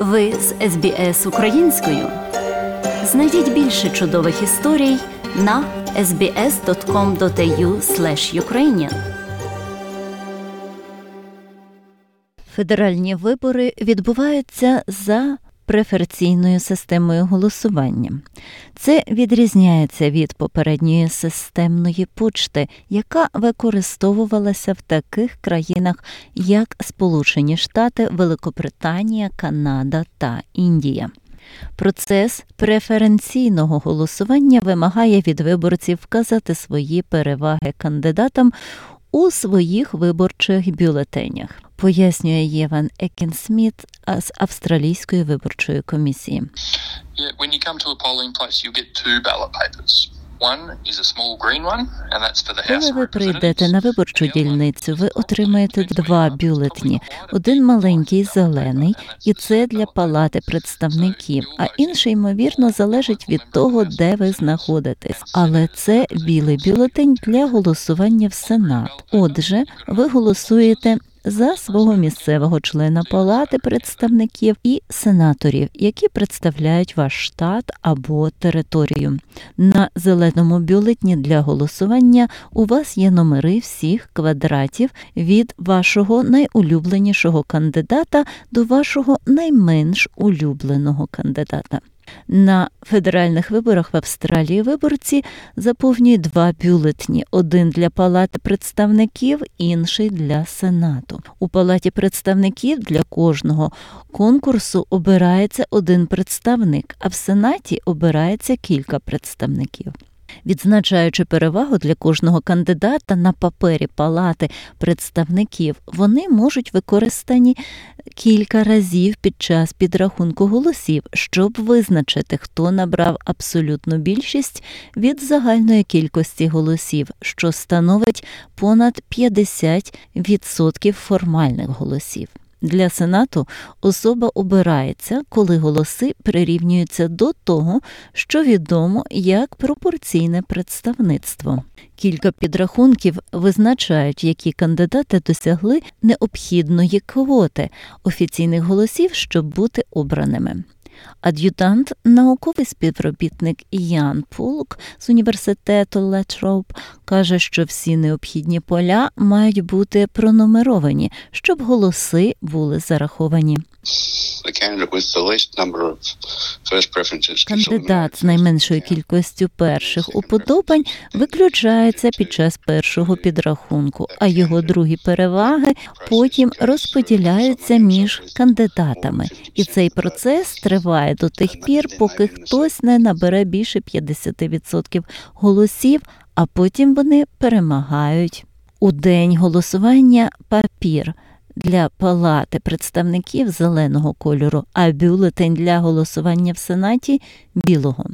Ви з СБС українською. Знайдіть більше чудових історій на sbs.com.au ukrainian Федеральні вибори відбуваються за преференційною системою голосування. Це відрізняється від попередньої системної почти, яка використовувалася в таких країнах, як Сполучені Штати, Великобританія, Канада та Індія. Процес преференційного голосування вимагає від виборців вказати свої переваги кандидатам у своїх виборчих бюлетенях, пояснює Єван Екінсміт з австралійської виборчої комісії. Yeah, when you come to a polling place, you get two ballot papers. Коли ви прийдете на виборчу дільницю, ви отримаєте два бюлетні: один маленький зелений, і це для палати представників, а інший, ймовірно, залежить від того, де ви знаходитесь. Але це білий бюлетень для голосування в Сенат. Отже, ви голосуєте. За свого місцевого члена палати представників і сенаторів, які представляють ваш штат або територію. На зеленому бюлетні для голосування у вас є номери всіх квадратів від вашого найулюбленішого кандидата до вашого найменш улюбленого кандидата. На федеральних виборах в Австралії виборці заповнюють два бюлетні: один для палати представників, інший для сенату. У палаті представників для кожного конкурсу обирається один представник, а в сенаті обирається кілька представників. Відзначаючи перевагу для кожного кандидата на папері палати представників, вони можуть використані кілька разів під час підрахунку голосів, щоб визначити, хто набрав абсолютну більшість від загальної кількості голосів, що становить понад 50% формальних голосів. Для Сенату особа обирається, коли голоси прирівнюються до того, що відомо як пропорційне представництво. Кілька підрахунків визначають, які кандидати досягли необхідної квоти офіційних голосів, щоб бути обраними. Ад'ютант, науковий співробітник Ян Пулк з університету Летроуп каже, що всі необхідні поля мають бути пронумеровані, щоб голоси були зараховані. Кандидат з найменшою кількістю перших уподобань виключається під час першого підрахунку, а його другі переваги потім розподіляються між кандидатами. І цей процес триває до тих пір, поки хтось не набере більше 50% голосів, а потім вони перемагають. У день голосування папір для палати представників зеленого кольору, а бюлетень для голосування в Сенаті білого.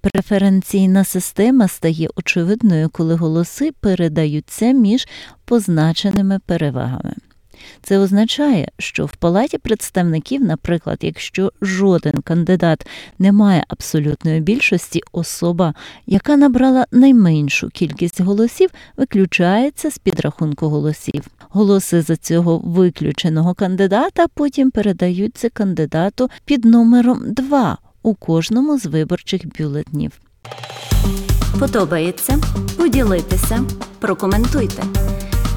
Преференційна система стає очевидною, коли голоси передаються між позначеними перевагами. Це означає, що в палаті представників, наприклад, якщо жоден кандидат не має абсолютної більшості, особа, яка набрала найменшу кількість голосів, виключається з підрахунку голосів. Голоси за цього виключеного кандидата потім передаються кандидату під номером 2 у кожному з виборчих бюлетнів. Подобається? Поділитися, прокоментуйте.